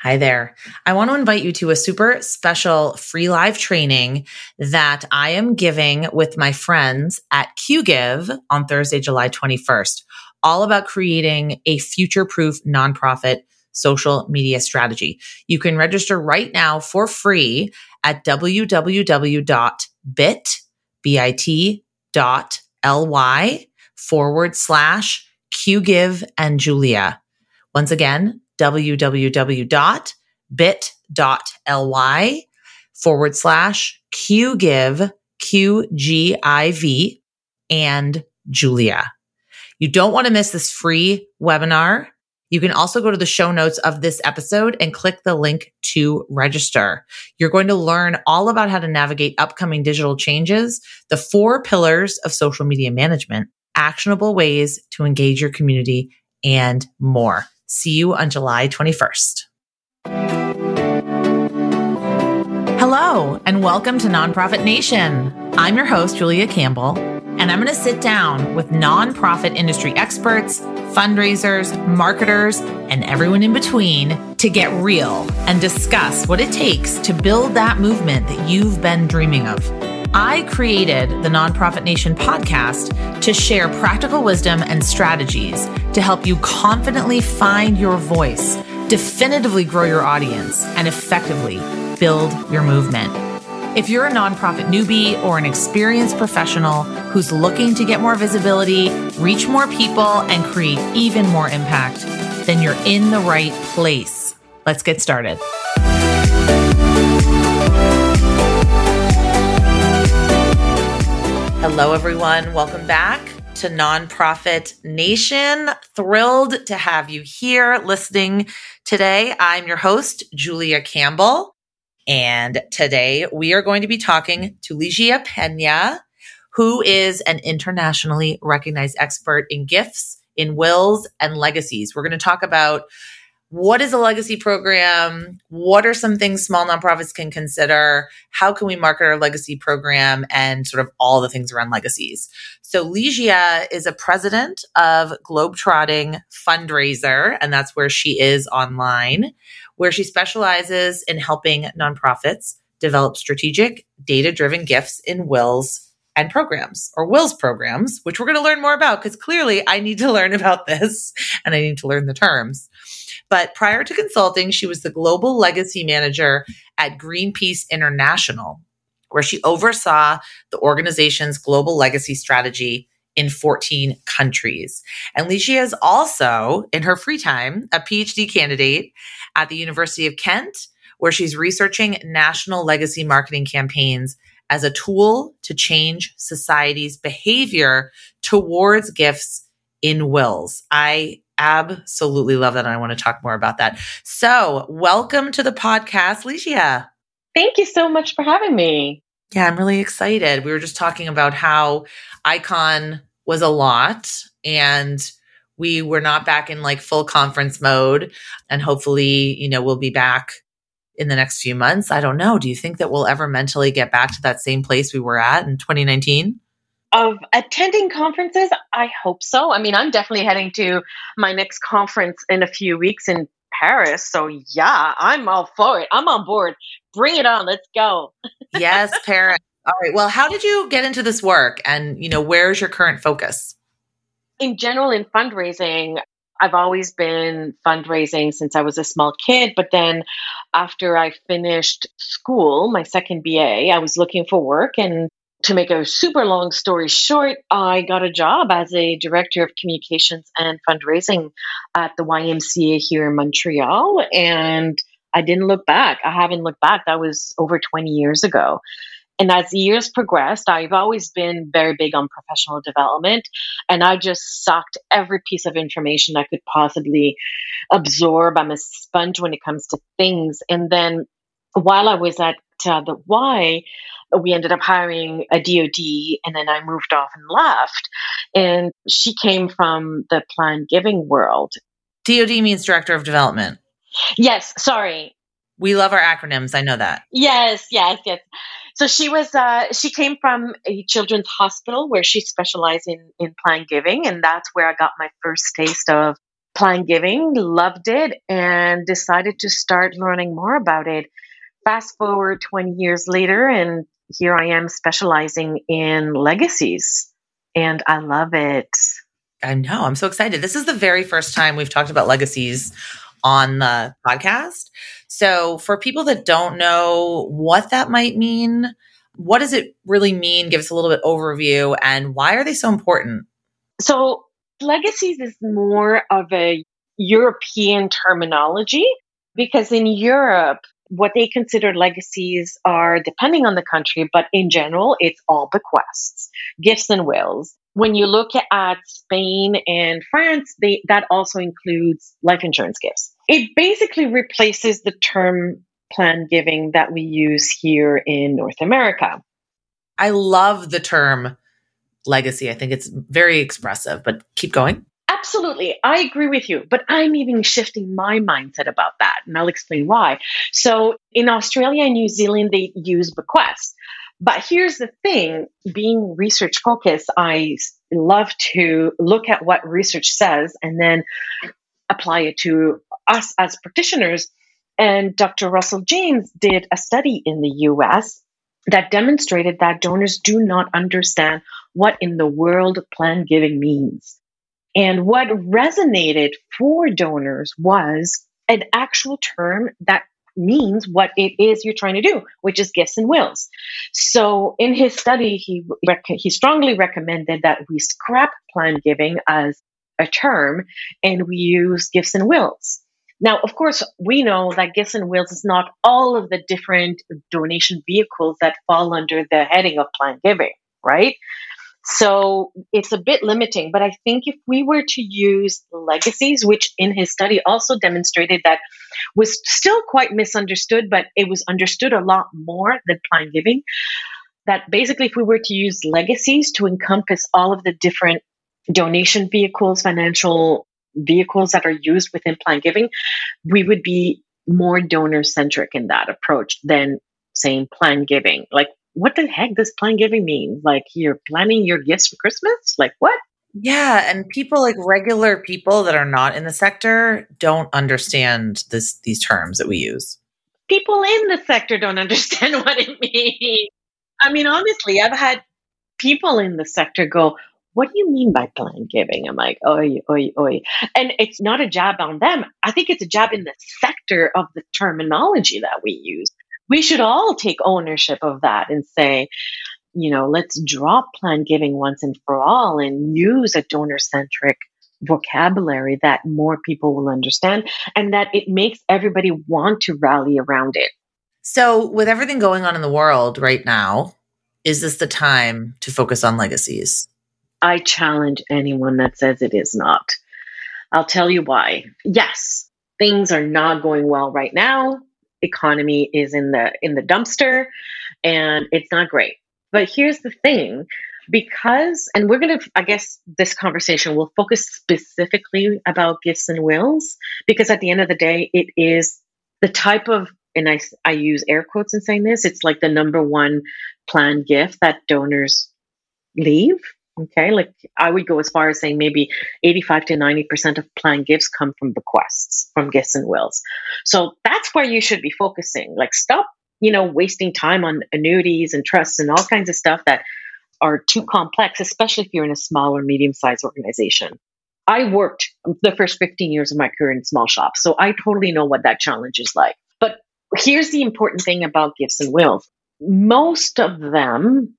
Hi there. I want to invite you to a super special free live training that I am giving with my friends at Qgiv on Thursday, July 21st, all about creating a future proof nonprofit social media strategy. You can register right now for free at www.bit.ly forward slash Qgiv and Julia. Once again, www.bit.ly forward slash QGive, QGIV, and Julia. You don't want to miss this free webinar. You can also go to the show notes of this episode and click the link to register. You're going to learn all about how to navigate upcoming digital changes, the four pillars of social media management, actionable ways to engage your community, and more. See you on July 21st. Hello, and welcome to Nonprofit Nation. I'm your host, Julia Campbell, and I'm going to sit down with nonprofit industry experts, fundraisers, marketers, and everyone in between to get real and discuss what it takes to build that movement that you've been dreaming of. I created the Nonprofit Nation podcast to share practical wisdom and strategies to help you confidently find your voice, definitively grow your audience, and effectively build your movement. If you're a nonprofit newbie or an experienced professional who's looking to get more visibility, reach more people, and create even more impact, then you're in the right place. Let's get started. Hello, everyone. Welcome back to Nonprofit Nation. Thrilled to have you here listening today. I'm your host, Julia Campbell. And today we are going to be talking to Ligia Pena, who is an internationally recognized expert in gifts, in wills, and legacies. We're going to talk about what is a legacy program? What are some things small nonprofits can consider? How can we market our legacy program and sort of all the things around legacies? So Ligia is a president of Globetrotting Fundraiser, and that's where she is online, where she specializes in helping nonprofits develop strategic, data driven gifts in wills and programs or wills programs, which we're going to learn more about because clearly I need to learn about this and I need to learn the terms. But prior to consulting, she was the global legacy manager at Greenpeace International, where she oversaw the organization's global legacy strategy in 14 countries. And Ligia is also, in her free time, a PhD candidate at the University of Kent, where she's researching national legacy marketing campaigns as a tool to change society's behavior towards gifts in wills. I absolutely love that. And I want to talk more about that. So, welcome to the podcast, Ligia. Thank you so much for having me. Yeah, I'm really excited. We were just talking about how Icon was a lot and we were not back in like full conference mode. And hopefully, you know, we'll be back in the next few months. I don't know. Do you think that we'll ever mentally get back to that same place we were at in 2019? Of attending conferences? I hope so. I mean i'm definitely heading to my next conference in a few weeks in paris so yeah i'm all for it. I'm on board. Bring it on let's go. Yes paris. All right well how did you get into this work? And you know where's your current focus? In general in fundraising I've always been fundraising since I was a small kid, but then after I finished school, my second BA, I was looking for work and to make a super long story short, I got a job as a director of communications and fundraising at the YMCA here in Montreal. And I didn't look back. I haven't looked back. That was over 20 years ago. And as years progressed, I've always been very big on professional development. And I just sucked every piece of information I could possibly absorb. I'm a sponge when it comes to things. And then while I was at uh, the Y, we ended up hiring a DOD and then I moved off and left. And she came from the plan giving world. DOD means Director of Development. Yes, sorry. We love our acronyms. I know that. Yes, yes, yes. So she was uh, she came from a children's hospital where she specialized in in plan giving, and that's where I got my first taste of plan giving, loved it, and decided to start learning more about it. Fast forward 20 years later, and here I am specializing in legacies, and I love it. I know. I'm so excited. This is the very first time we've talked about legacies on the podcast. So, for people that don't know what that might mean, what does it really mean? Give us a little bit overview and why are they so important? So, legacies is more of a European terminology because in Europe, what they consider legacies are depending on the country, but in general, it's all bequests, gifts, and wills. When you look at Spain and France, they, that also includes life insurance gifts. It basically replaces the term plan giving that we use here in North America. I love the term legacy. I think it's very expressive, but keep going. Absolutely. I agree with you, but I'm even shifting my mindset about that, and I'll explain why. So, in Australia and New Zealand, they use bequest. But here's the thing being research focused, I love to look at what research says and then apply it to us as practitioners. And Dr. Russell James did a study in the US that demonstrated that donors do not understand what in the world plan giving means. And what resonated for donors was an actual term that means what it is you're trying to do, which is gifts and wills. So in his study, he rec- he strongly recommended that we scrap plan giving as a term and we use gifts and wills. Now, of course, we know that Gifts and Wills is not all of the different donation vehicles that fall under the heading of plan giving, right? So it's a bit limiting, but I think if we were to use legacies, which in his study also demonstrated that was still quite misunderstood, but it was understood a lot more than plan giving, that basically if we were to use legacies to encompass all of the different donation vehicles, financial vehicles that are used within plan giving, we would be more donor centric in that approach than saying plan giving. Like, what the heck does plan giving mean? Like, you're planning your gifts for Christmas? Like, what? Yeah, and people like regular people that are not in the sector don't understand this these terms that we use. People in the sector don't understand what it means. I mean, honestly, I've had people in the sector go, what do you mean by plan giving? I'm like, oi, oi, oi. And it's not a jab on them. I think it's a jab in the sector of the terminology that we use. We should all take ownership of that and say, you know, let's drop plan giving once and for all and use a donor centric vocabulary that more people will understand and that it makes everybody want to rally around it. So, with everything going on in the world right now, is this the time to focus on legacies? I challenge anyone that says it is not. I'll tell you why. Yes, things are not going well right now. Economy is in the in the dumpster and it's not great. But here's the thing, because and we're going to I guess this conversation will focus specifically about gifts and wills because at the end of the day it is the type of and I, I use air quotes in saying this, it's like the number one planned gift that donors leave Okay, like I would go as far as saying maybe 85 to 90% of planned gifts come from bequests, from gifts and wills. So that's where you should be focusing. Like, stop, you know, wasting time on annuities and trusts and all kinds of stuff that are too complex, especially if you're in a small or medium sized organization. I worked the first 15 years of my career in small shops, so I totally know what that challenge is like. But here's the important thing about gifts and wills most of them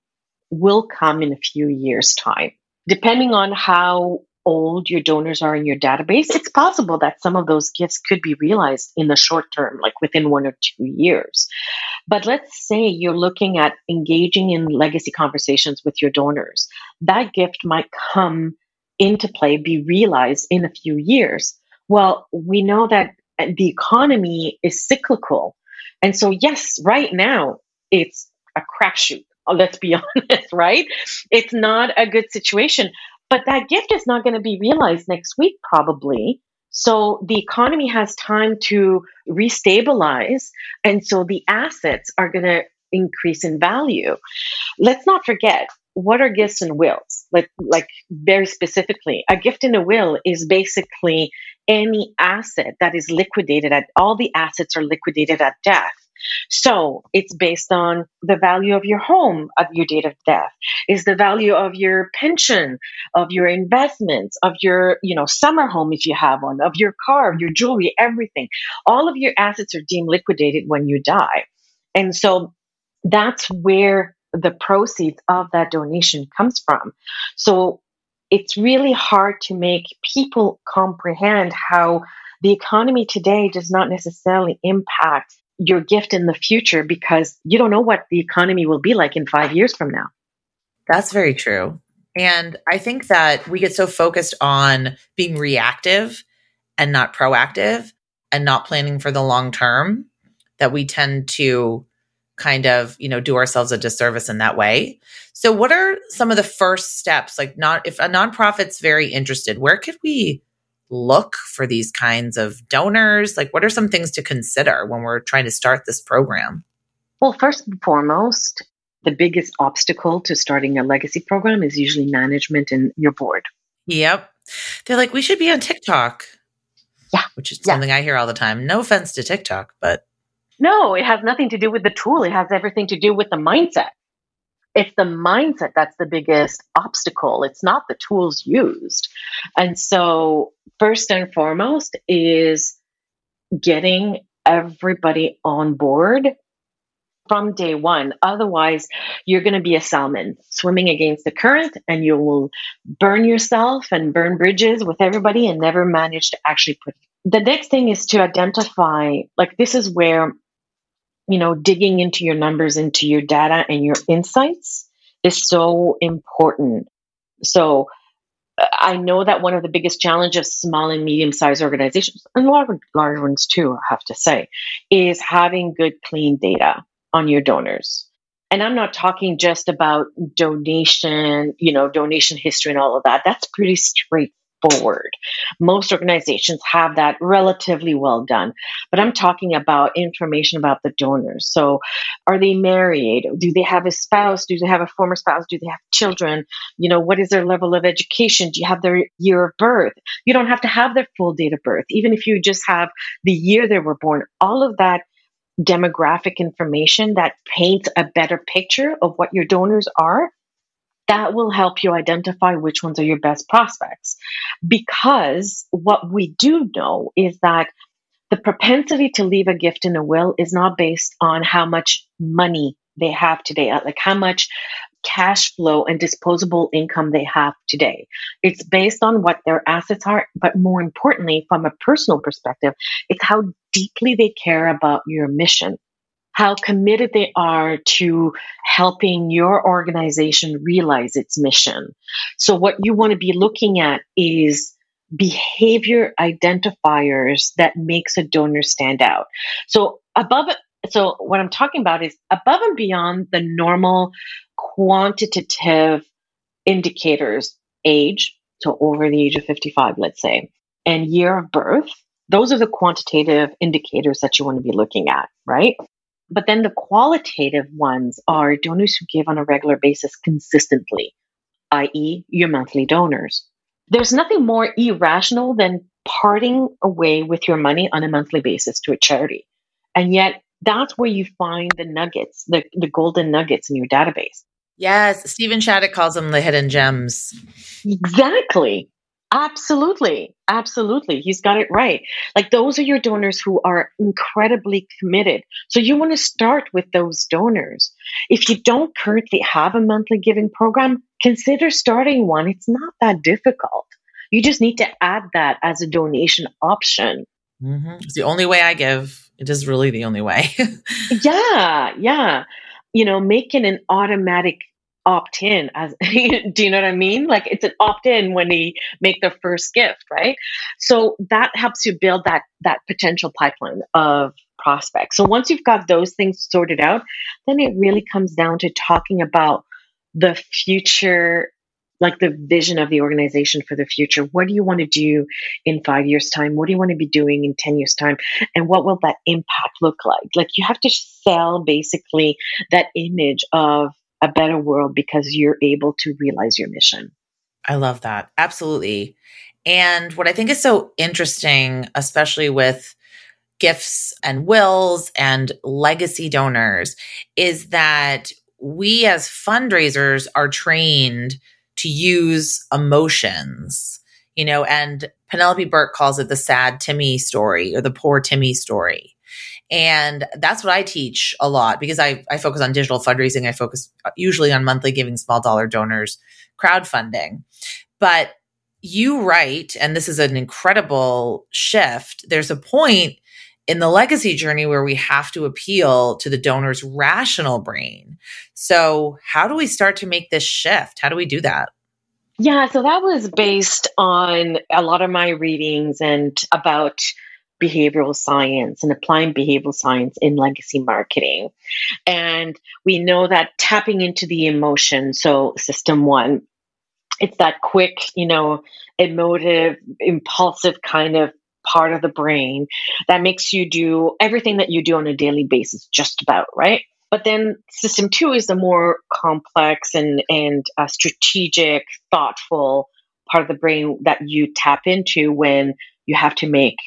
will come in a few years' time. Depending on how old your donors are in your database, it's possible that some of those gifts could be realized in the short term, like within one or two years. But let's say you're looking at engaging in legacy conversations with your donors. That gift might come into play, be realized in a few years. Well, we know that the economy is cyclical. And so, yes, right now it's a crapshoot let's be honest, right? It's not a good situation. But that gift is not going to be realized next week, probably. So the economy has time to restabilize. And so the assets are going to increase in value. Let's not forget, what are gifts and wills? Like, like very specifically, a gift and a will is basically any asset that is liquidated at all the assets are liquidated at death. So it's based on the value of your home at your date of death, is the value of your pension, of your investments, of your, you know, summer home if you have one, of your car, your jewelry, everything. All of your assets are deemed liquidated when you die. And so that's where the proceeds of that donation comes from. So it's really hard to make people comprehend how the economy today does not necessarily impact your gift in the future because you don't know what the economy will be like in five years from now. That's very true. And I think that we get so focused on being reactive and not proactive and not planning for the long term that we tend to kind of, you know, do ourselves a disservice in that way. So what are some of the first steps? Like not if a nonprofit's very interested, where could we look for these kinds of donors? Like what are some things to consider when we're trying to start this program? Well, first and foremost, the biggest obstacle to starting a legacy program is usually management and your board. Yep. They're like, we should be on TikTok. Yeah. Which is yeah. something I hear all the time. No offense to TikTok, but no, it has nothing to do with the tool. It has everything to do with the mindset. It's the mindset that's the biggest obstacle. It's not the tools used. And so, first and foremost, is getting everybody on board from day one. Otherwise, you're going to be a salmon swimming against the current and you will burn yourself and burn bridges with everybody and never manage to actually put. The next thing is to identify like, this is where you know, digging into your numbers, into your data and your insights is so important. So I know that one of the biggest challenges of small and medium sized organizations, and a lot of large ones too, I have to say, is having good, clean data on your donors. And I'm not talking just about donation, you know, donation history and all of that. That's pretty straight forward. Most organizations have that relatively well done, but I'm talking about information about the donors. So, are they married? Do they have a spouse? Do they have a former spouse? Do they have children? You know, what is their level of education? Do you have their year of birth? You don't have to have their full date of birth, even if you just have the year they were born. All of that demographic information that paints a better picture of what your donors are that will help you identify which ones are your best prospects. Because what we do know is that the propensity to leave a gift in a will is not based on how much money they have today, uh, like how much cash flow and disposable income they have today. It's based on what their assets are, but more importantly, from a personal perspective, it's how deeply they care about your mission how committed they are to helping your organization realize its mission. So, what you want to be looking at is behavior identifiers that makes a donor stand out. So, above so what I'm talking about is above and beyond the normal quantitative indicators, age, so over the age of 55, let's say, and year of birth. Those are the quantitative indicators that you want to be looking at, right? But then the qualitative ones are donors who give on a regular basis consistently, i.e., your monthly donors. There's nothing more irrational than parting away with your money on a monthly basis to a charity. And yet, that's where you find the nuggets, the, the golden nuggets in your database. Yes, Steven Shattuck calls them the hidden gems. Exactly. Absolutely. Absolutely. He's got it right. Like those are your donors who are incredibly committed. So you want to start with those donors. If you don't currently have a monthly giving program, consider starting one. It's not that difficult. You just need to add that as a donation option. Mm-hmm. It's the only way I give. It is really the only way. yeah. Yeah. You know, making an automatic opt in as do you know what i mean? Like it's an opt in when they make their first gift right? So that helps you build that that potential pipeline of prospects. So once you've got those things sorted out then it really comes down to talking about the future like the vision of the organization for the future. What do you want to do in 5 years time? What do you want to be doing in 10 years time? And what will that impact look like? Like you have to sell basically that image of a better world because you're able to realize your mission. I love that. Absolutely. And what I think is so interesting, especially with gifts and wills and legacy donors, is that we as fundraisers are trained to use emotions, you know, and Penelope Burk calls it the sad Timmy story or the poor Timmy story. And that's what I teach a lot because I, I focus on digital fundraising. I focus uh, usually on monthly giving, small dollar donors, crowdfunding. But you write, and this is an incredible shift. There's a point in the legacy journey where we have to appeal to the donor's rational brain. So, how do we start to make this shift? How do we do that? Yeah, so that was based on a lot of my readings and about behavioral science and applying behavioral science in legacy marketing. And we know that tapping into the emotion, so system one, it's that quick, you know, emotive, impulsive kind of part of the brain that makes you do everything that you do on a daily basis, just about, right? But then system two is the more complex and, and uh, strategic, thoughtful part of the brain that you tap into when you have to make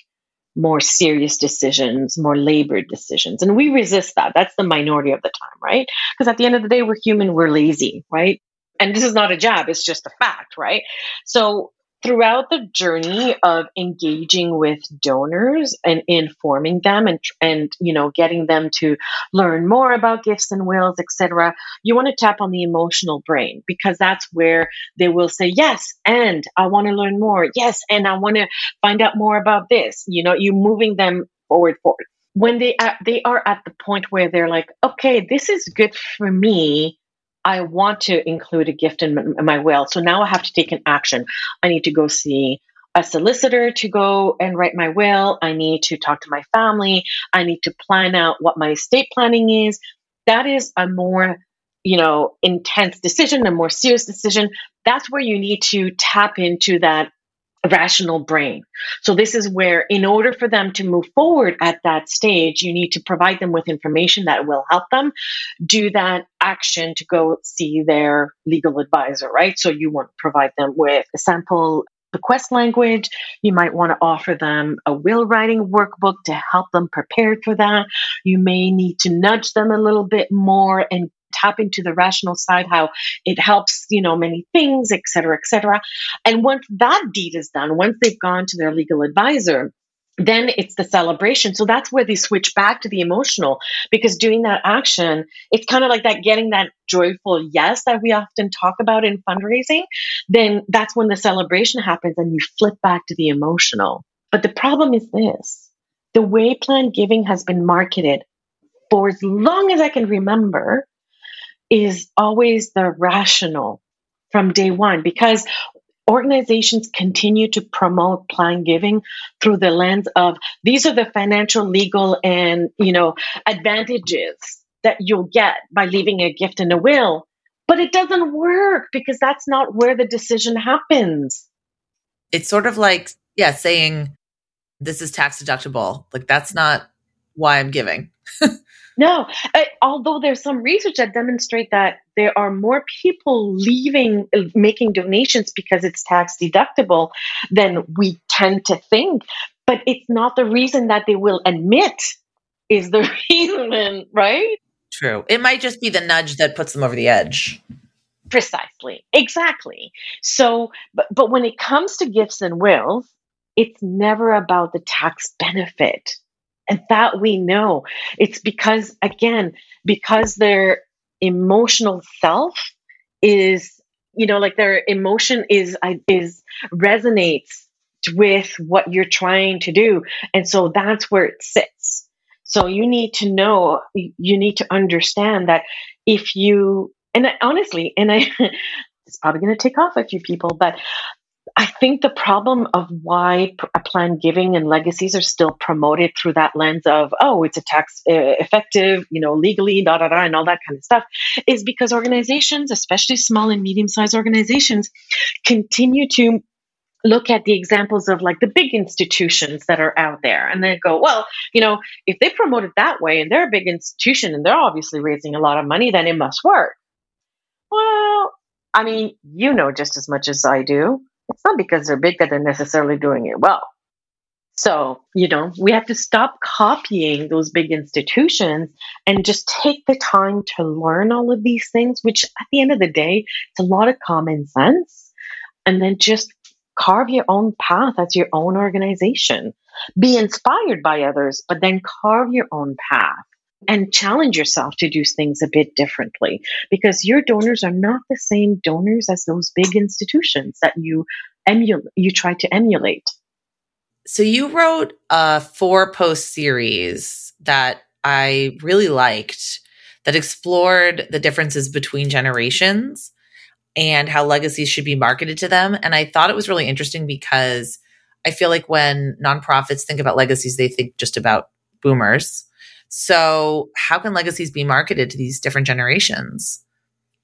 more serious decisions, more labored decisions. And we resist that. That's the minority of the time, right? Because at the end of the day, we're human, we're lazy, right? And this is not a job, it's just a fact, right? So throughout the journey of engaging with donors and informing them and and you know getting them to learn more about gifts and wills etc you want to tap on the emotional brain because that's where they will say yes and i want to learn more. Yes and i want to find out more about this. You know you're moving them forward forward. When they are, they are at the point where they're like okay this is good for me I want to include a gift in my will. So now I have to take an action. I need to go see a solicitor to go and write my will. I need to talk to my family. I need to plan out what my estate planning is. That is a more, you know, intense decision, a more serious decision. That's where you need to tap into that rational brain. So this is where in order for them to move forward at that stage, you need to provide them with information that will help them do that action to go see their legal advisor, right? So you want to provide them with a sample bequest language. You might want to offer them a will writing workbook to help them prepare for that. You may need to nudge them a little bit more and tap into the rational side, how it helps, you know, many things, et cetera, et cetera. And once that deed is done, once they've gone to their legal advisor, then it's the celebration. So that's where they switch back to the emotional because doing that action, it's kind of like that getting that joyful yes that we often talk about in fundraising. Then that's when the celebration happens and you flip back to the emotional. But the problem is this the way planned giving has been marketed for as long as I can remember is always the rational from day one because organizations continue to promote plan giving through the lens of these are the financial legal and you know advantages that you'll get by leaving a gift in a will. But it doesn't work because that's not where the decision happens. It's sort of like yeah saying this is tax deductible. Like that's not why i'm giving No, uh, although there's some research that demonstrate that there are more people leaving uh, making donations because it's tax deductible than we tend to think, but it's not the reason that they will admit is the reason, right? True. It might just be the nudge that puts them over the edge. Precisely. Exactly. So, but, but when it comes to gifts and wills, it's never about the tax benefit and that we know. It's because, again, because their emotional self is, you know, like their emotion is, is resonates with what you're trying to do. And so that's where it sits. So you need to know, you need to understand that if you, and honestly, and I, it's probably going to take off a few people, but I think the problem of why planned giving and legacies are still promoted through that lens of, oh, it's a tax effective, you know, legally, da da da, and all that kind of stuff, is because organizations, especially small and medium sized organizations, continue to look at the examples of like the big institutions that are out there and then go, well, you know, if they promote it that way and they're a big institution and they're obviously raising a lot of money, then it must work. Well, I mean, you know just as much as I do. It's not because they're big that they're necessarily doing it well. So, you know, we have to stop copying those big institutions and just take the time to learn all of these things, which at the end of the day, it's a lot of common sense. And then just carve your own path as your own organization. Be inspired by others, but then carve your own path and challenge yourself to do things a bit differently because your donors are not the same donors as those big institutions that you emulate you try to emulate so you wrote a four post series that I really liked that explored the differences between generations and how legacies should be marketed to them. And I thought it was really interesting because I feel like when nonprofits think about legacies, they think just about boomers. So, how can legacies be marketed to these different generations?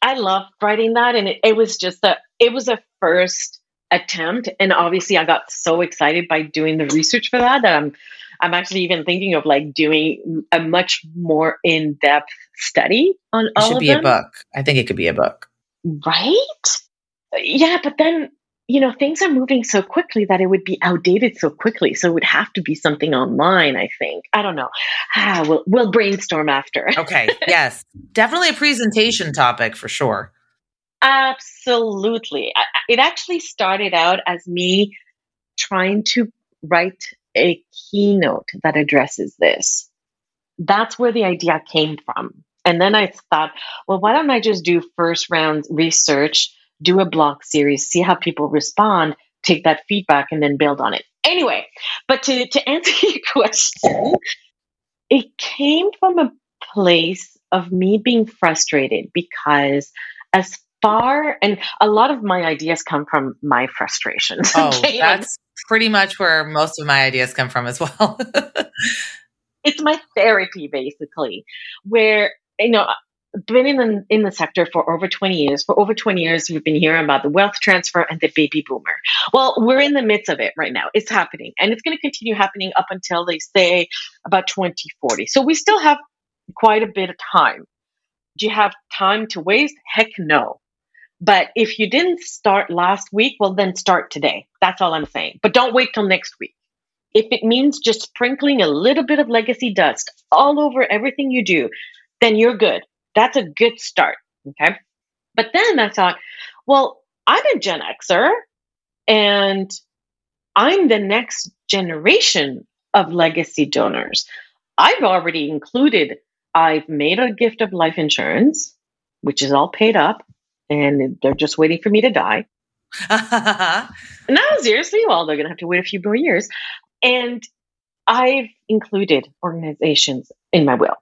I loved writing that, and it, it was just a it was a first attempt. And obviously i got so excited by doing the research for that that i'm i'm actually even thinking of like doing a much more in-depth study on it all should be them. a book. I think it could be a book. Right? Yeah but then you know things are moving so quickly that it would be outdated so quickly. So it would have to be something online i think. I don't know. Ah, we'll, we'll brainstorm after. Okay. Yes. Definitely a presentation topic for sure Absolutely. It actually started out as me trying to write a keynote that addresses this. That's where the idea came from. And then I thought, well, why don't I just do first round research, do a blog series, see how people respond, take that feedback, and then build on it. Anyway, but to, to answer your question, it came from a place of me being frustrated because as far and a lot of my ideas come from my frustrations oh okay? that's pretty much where most of my ideas come from as well it's my therapy basically where you know been in the, in the sector for over 20 years. For over 20 years, we've been hearing about the wealth transfer and the baby boomer. Well, we're in the midst of it right now. It's happening and it's going to continue happening up until they say about 2040. So we still have quite a bit of time. Do you have time to waste? Heck no. But if you didn't start last week, well, then start today. That's all I'm saying. But don't wait till next week. If it means just sprinkling a little bit of legacy dust all over everything you do, then you're good. That's a good start. Okay. But then I thought, well, I'm a Gen Xer and I'm the next generation of legacy donors. I've already included, I've made a gift of life insurance, which is all paid up and they're just waiting for me to die. no, seriously, well, they're going to have to wait a few more years. And I've included organizations in my will.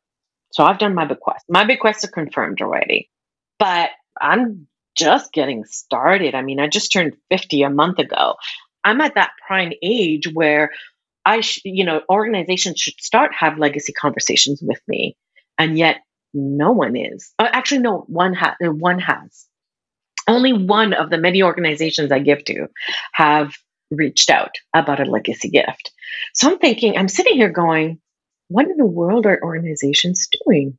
So I've done my bequest. My bequests are confirmed already, but I'm just getting started. I mean, I just turned 50 a month ago. I'm at that prime age where I, sh- you know, organizations should start have legacy conversations with me, and yet no one is. Uh, actually, no, one has. One has only one of the many organizations I give to have reached out about a legacy gift. So I'm thinking, I'm sitting here going, what in the world are organizations doing?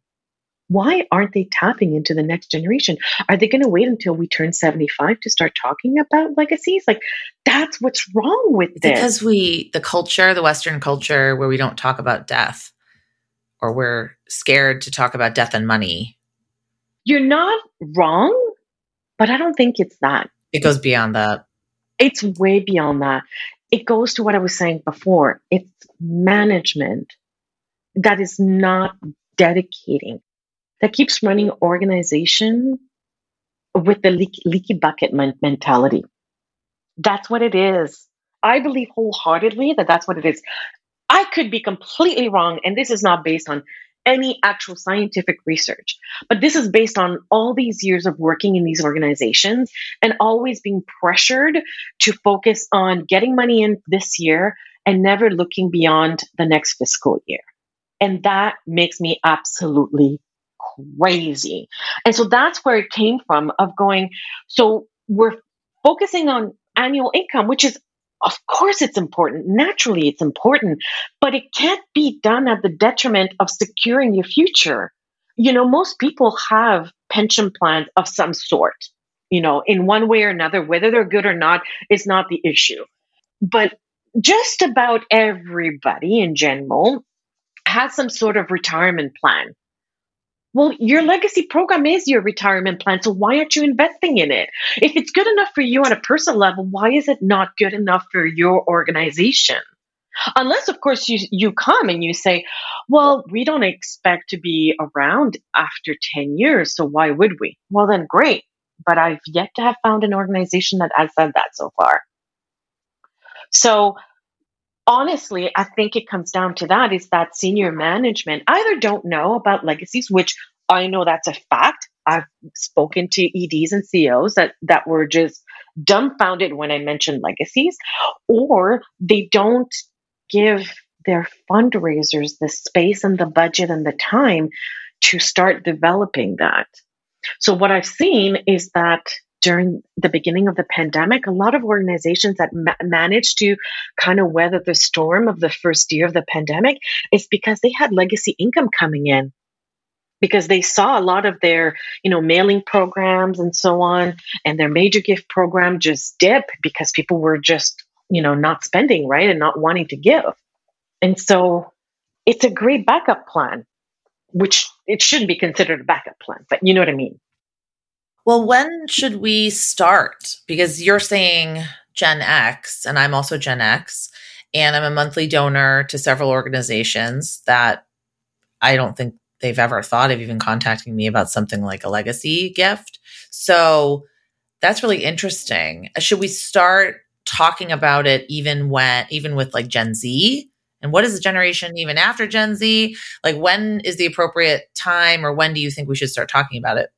Why aren't they tapping into the next generation? Are they going to wait until we turn 75 to start talking about legacies? Like, that's what's wrong with this. Because we, the culture, the Western culture, where we don't talk about death or we're scared to talk about death and money. You're not wrong but I don't think it's that. It goes beyond that. It's way beyond that. It goes to what I was saying before. It's management that is not dedicating, that keeps running organization with the leaky, leaky bucket mentality. That's what it is. I believe wholeheartedly that that's what it is. I could be completely wrong, and this is not based on any actual scientific research. But this is based on all these years of working in these organizations and always being pressured to focus on getting money in this year and never looking beyond the next fiscal year. And that makes me absolutely crazy. And so that's where it came from of going, so we're focusing on annual income, which is of course it's important. Naturally, it's important, but it can't be done at the detriment of securing your future. You know, most people have pension plans of some sort, you know, in one way or another, whether they're good or not is not the issue. But just about everybody in general has some sort of retirement plan. Well, your legacy program is your retirement plan, so why aren't you investing in it? If it's good enough for you on a personal level, why is it not good enough for your organization? Unless, of course, you, you come and you say, well, we don't expect to be around after 10 years, so why would we? Well, then great. But I've yet to have found an organization that has said that so far. So honestly, I think it comes down to that is that senior management either don't know about legacies, which I know that's a fact. I've spoken to EDs and CEOs that, that were just dumbfounded when I mentioned legacies, or they don't give their fundraisers the space and the budget and the time to start developing that. So, what I've seen is that during the beginning of the pandemic, a lot of organizations that ma- managed to kind of weather the storm of the first year of the pandemic is because they had legacy income coming in. Because they saw a lot of their you know mailing programs and so on and their major gift program just dip because people were just you know not spending right and not wanting to give. And so it's a great backup plan which it shouldn't be considered a backup plan but you know what i mean well, when should we start? Because you're saying Gen X, and I'm also Gen X, and I'm a monthly donor to several organizations that I don't think they've ever thought of even contacting me about something like a legacy gift. So that's really interesting. Should we start talking about it even when, even with like Gen Z? And what is the generation even after Gen Z? Like, when is the appropriate time, or when do you think we should start talking about it?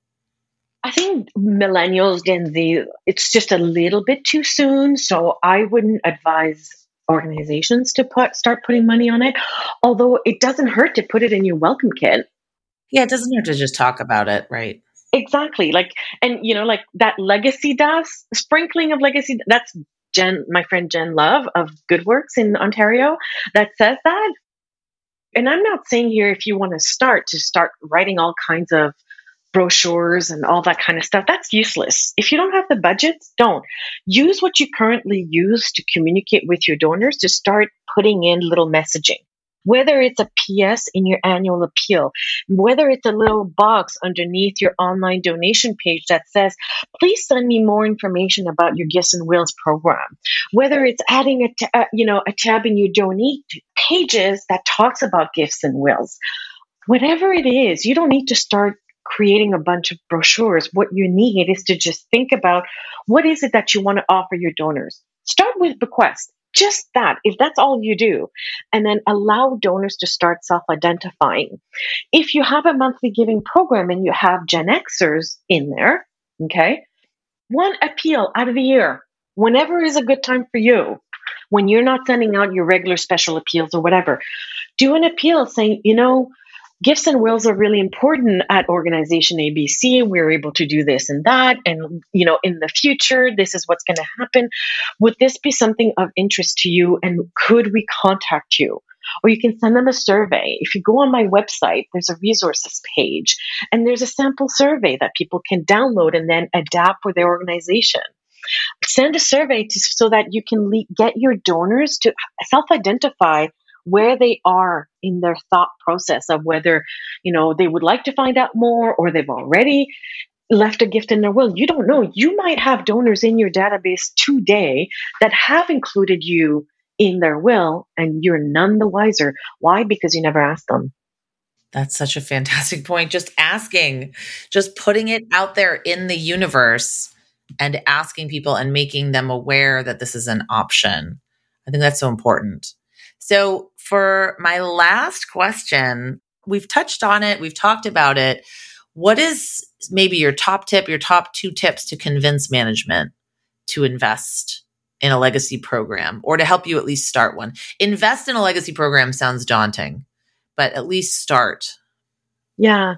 I think millennials, Gen Z, it's just a little bit too soon. So I wouldn't advise organizations to put start putting money on it. Although it doesn't hurt to put it in your welcome kit. Yeah, it doesn't hurt to just talk about it, right? Exactly. Like, and you know, like that legacy dust, sprinkling of legacy. That's Jen, my friend Jen Love of Good Works in Ontario, that says that. And I'm not saying here if you want to start to start writing all kinds of brochures and all that kind of stuff, that's useless. If you don't have the budget, don't. Use what you currently use to communicate with your donors to start putting in little messaging. Whether it's a PS in your annual appeal, whether it's a little box underneath your online donation page that says, please send me more information about your Gifts and Wills program. Whether it's adding a, uh, you know, a tab in your donate pages that talks about Gifts and Wills. Whatever it is, you don't need to start creating a bunch of brochures. What you need is to just think about what is it that you want to offer your donors. Start with bequest, just that, if that's all you do, and then allow donors to start self identifying. If you have a monthly giving program and you have Gen Xers in there, okay, one appeal out of the year, whenever is a good time for you, when you're not sending out your regular special appeals or whatever, do an appeal saying, you know, gifts and wills are really important at organization abc we're able to do this and that and you know in the future this is what's going to happen would this be something of interest to you and could we contact you or you can send them a survey. If you go on my website, there's a resources page and there's a sample survey that people can download and then adapt for their organization. Send a survey to, so that you can le- get your donors to self identify where they are in their thought process of whether, you know, they would like to find out more or they've already left a gift in their will. You don't know. You might have donors in your database today that have included you in their will and you're none the wiser. Why? Because you never asked them. That's such a fantastic point. Just asking, just putting it out there in the universe and asking people and making them aware that this is an option. I think that's so important. So, for my last question, we've touched on it, we've talked about it. What is maybe your top tip, your top two tips to convince management to invest in a legacy program or to help you at least start one? Invest in a legacy program sounds daunting, but at least start. Yeah.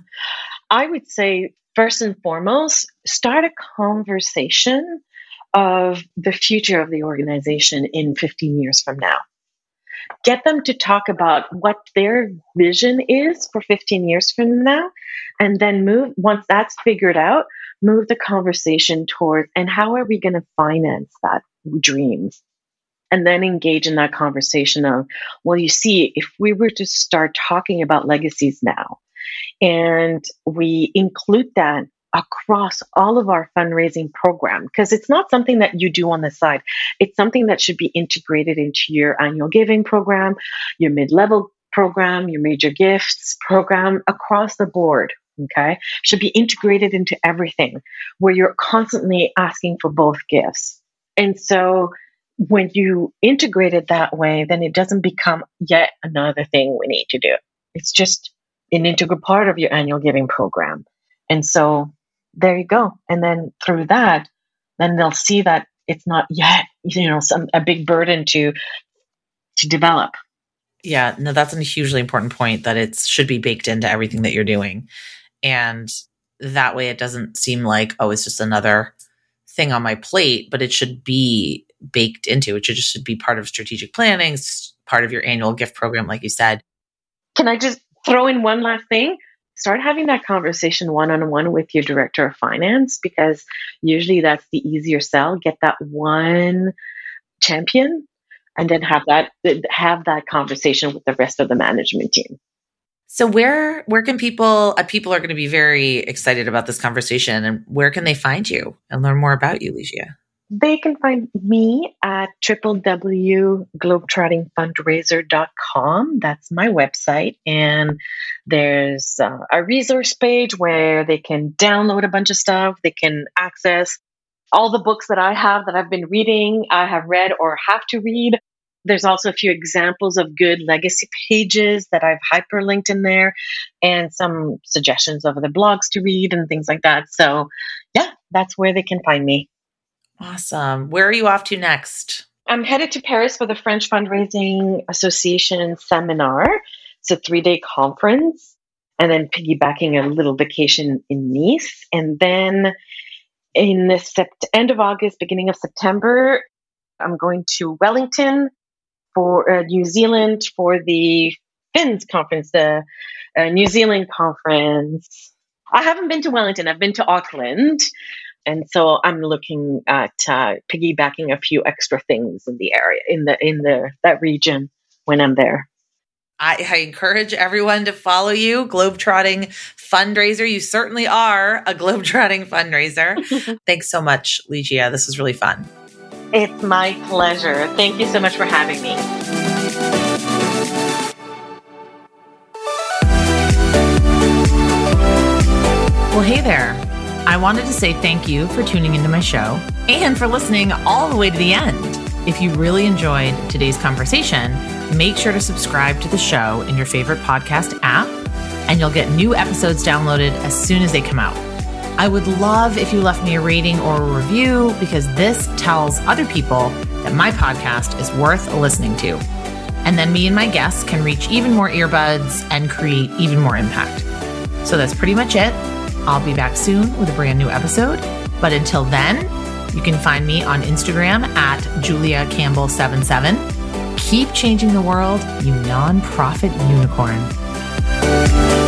I would say, first and foremost, start a conversation of the future of the organization in 15 years from now get them to talk about what their vision is for 15 years from now And then move, once that's figured out, move the conversation towards, and how are we going to finance that dreams? And then engage in that conversation of, well, you see, if we were to start talking about legacies now, and we include that across all of our fundraising program because it's not something that you do on the side. It's something that should be integrated into your annual giving program, your mid level program, your major gifts program across the board. Okay. Should be integrated into everything where you're constantly asking for both gifts. And so when you integrate it that way, then it doesn't become yet another thing we need to do. It's just an integral part of your annual giving program. And so there you go. And then through that, then they'll see that it's not yet, you know, some a big burden to to develop. Yeah, no, that's a hugely important point that it should be baked into everything that you're doing. And that way it doesn't seem like, oh, it's just another thing on my plate, but it should be baked into it. Should just should be part of strategic planning, part of your annual gift program, like you said. Can I just throw in one last thing? Start having that conversation one on one with your director of finance because usually that's the easier sell. Get that one champion and then have that have that conversation with the rest of the management team. So where where can people uh, people are going to be very excited about this conversation and where can they find you and learn more about you, Ligia? They can find me at www.globetrottingfundraiser.com. That's my website. And there's uh, a resource page where they can download a bunch of stuff. They can access all the books that I have that I've been reading, I have read or have to read. There's also a few examples of good legacy pages that I've hyperlinked in there and some suggestions of other blogs to read and things like that. So, yeah, that's where they can find me. Awesome. Where are you off to next? I'm headed to Paris for the French Fundraising Association seminar. It's a three day conference, and then piggybacking a little vacation in Nice. And then in the sept- end of August, beginning of September, I'm going to Wellington for uh, New Zealand for the FINZ conference, the uh, New Zealand conference. I haven't been to Wellington. I've been to Auckland. And so I'm looking at uh, piggybacking a few extra things in the area, in the in the that region when I'm there. I, I encourage everyone to follow you, Globetrotting fundraiser. You certainly are a Globetrotting fundraiser. Thanks so much, Ligia. This was really fun. It's my pleasure. Thank you so much for having me. Well, hey there. I wanted to say thank you for tuning into my show and for listening all the way to the end. If you really enjoyed today's conversation, make sure to subscribe to the show in your favorite podcast app, and you'll get new episodes downloaded as soon as they come out. I would love if you left me a rating or a review because this tells other people that my podcast is worth listening to. And then me and my guests can reach even more earbuds and create even more impact. So that's pretty much it. I'll be back soon with a brand new episode. But until then, you can find me on Instagram at Julia Campbell77. Keep changing the world, you nonprofit unicorn.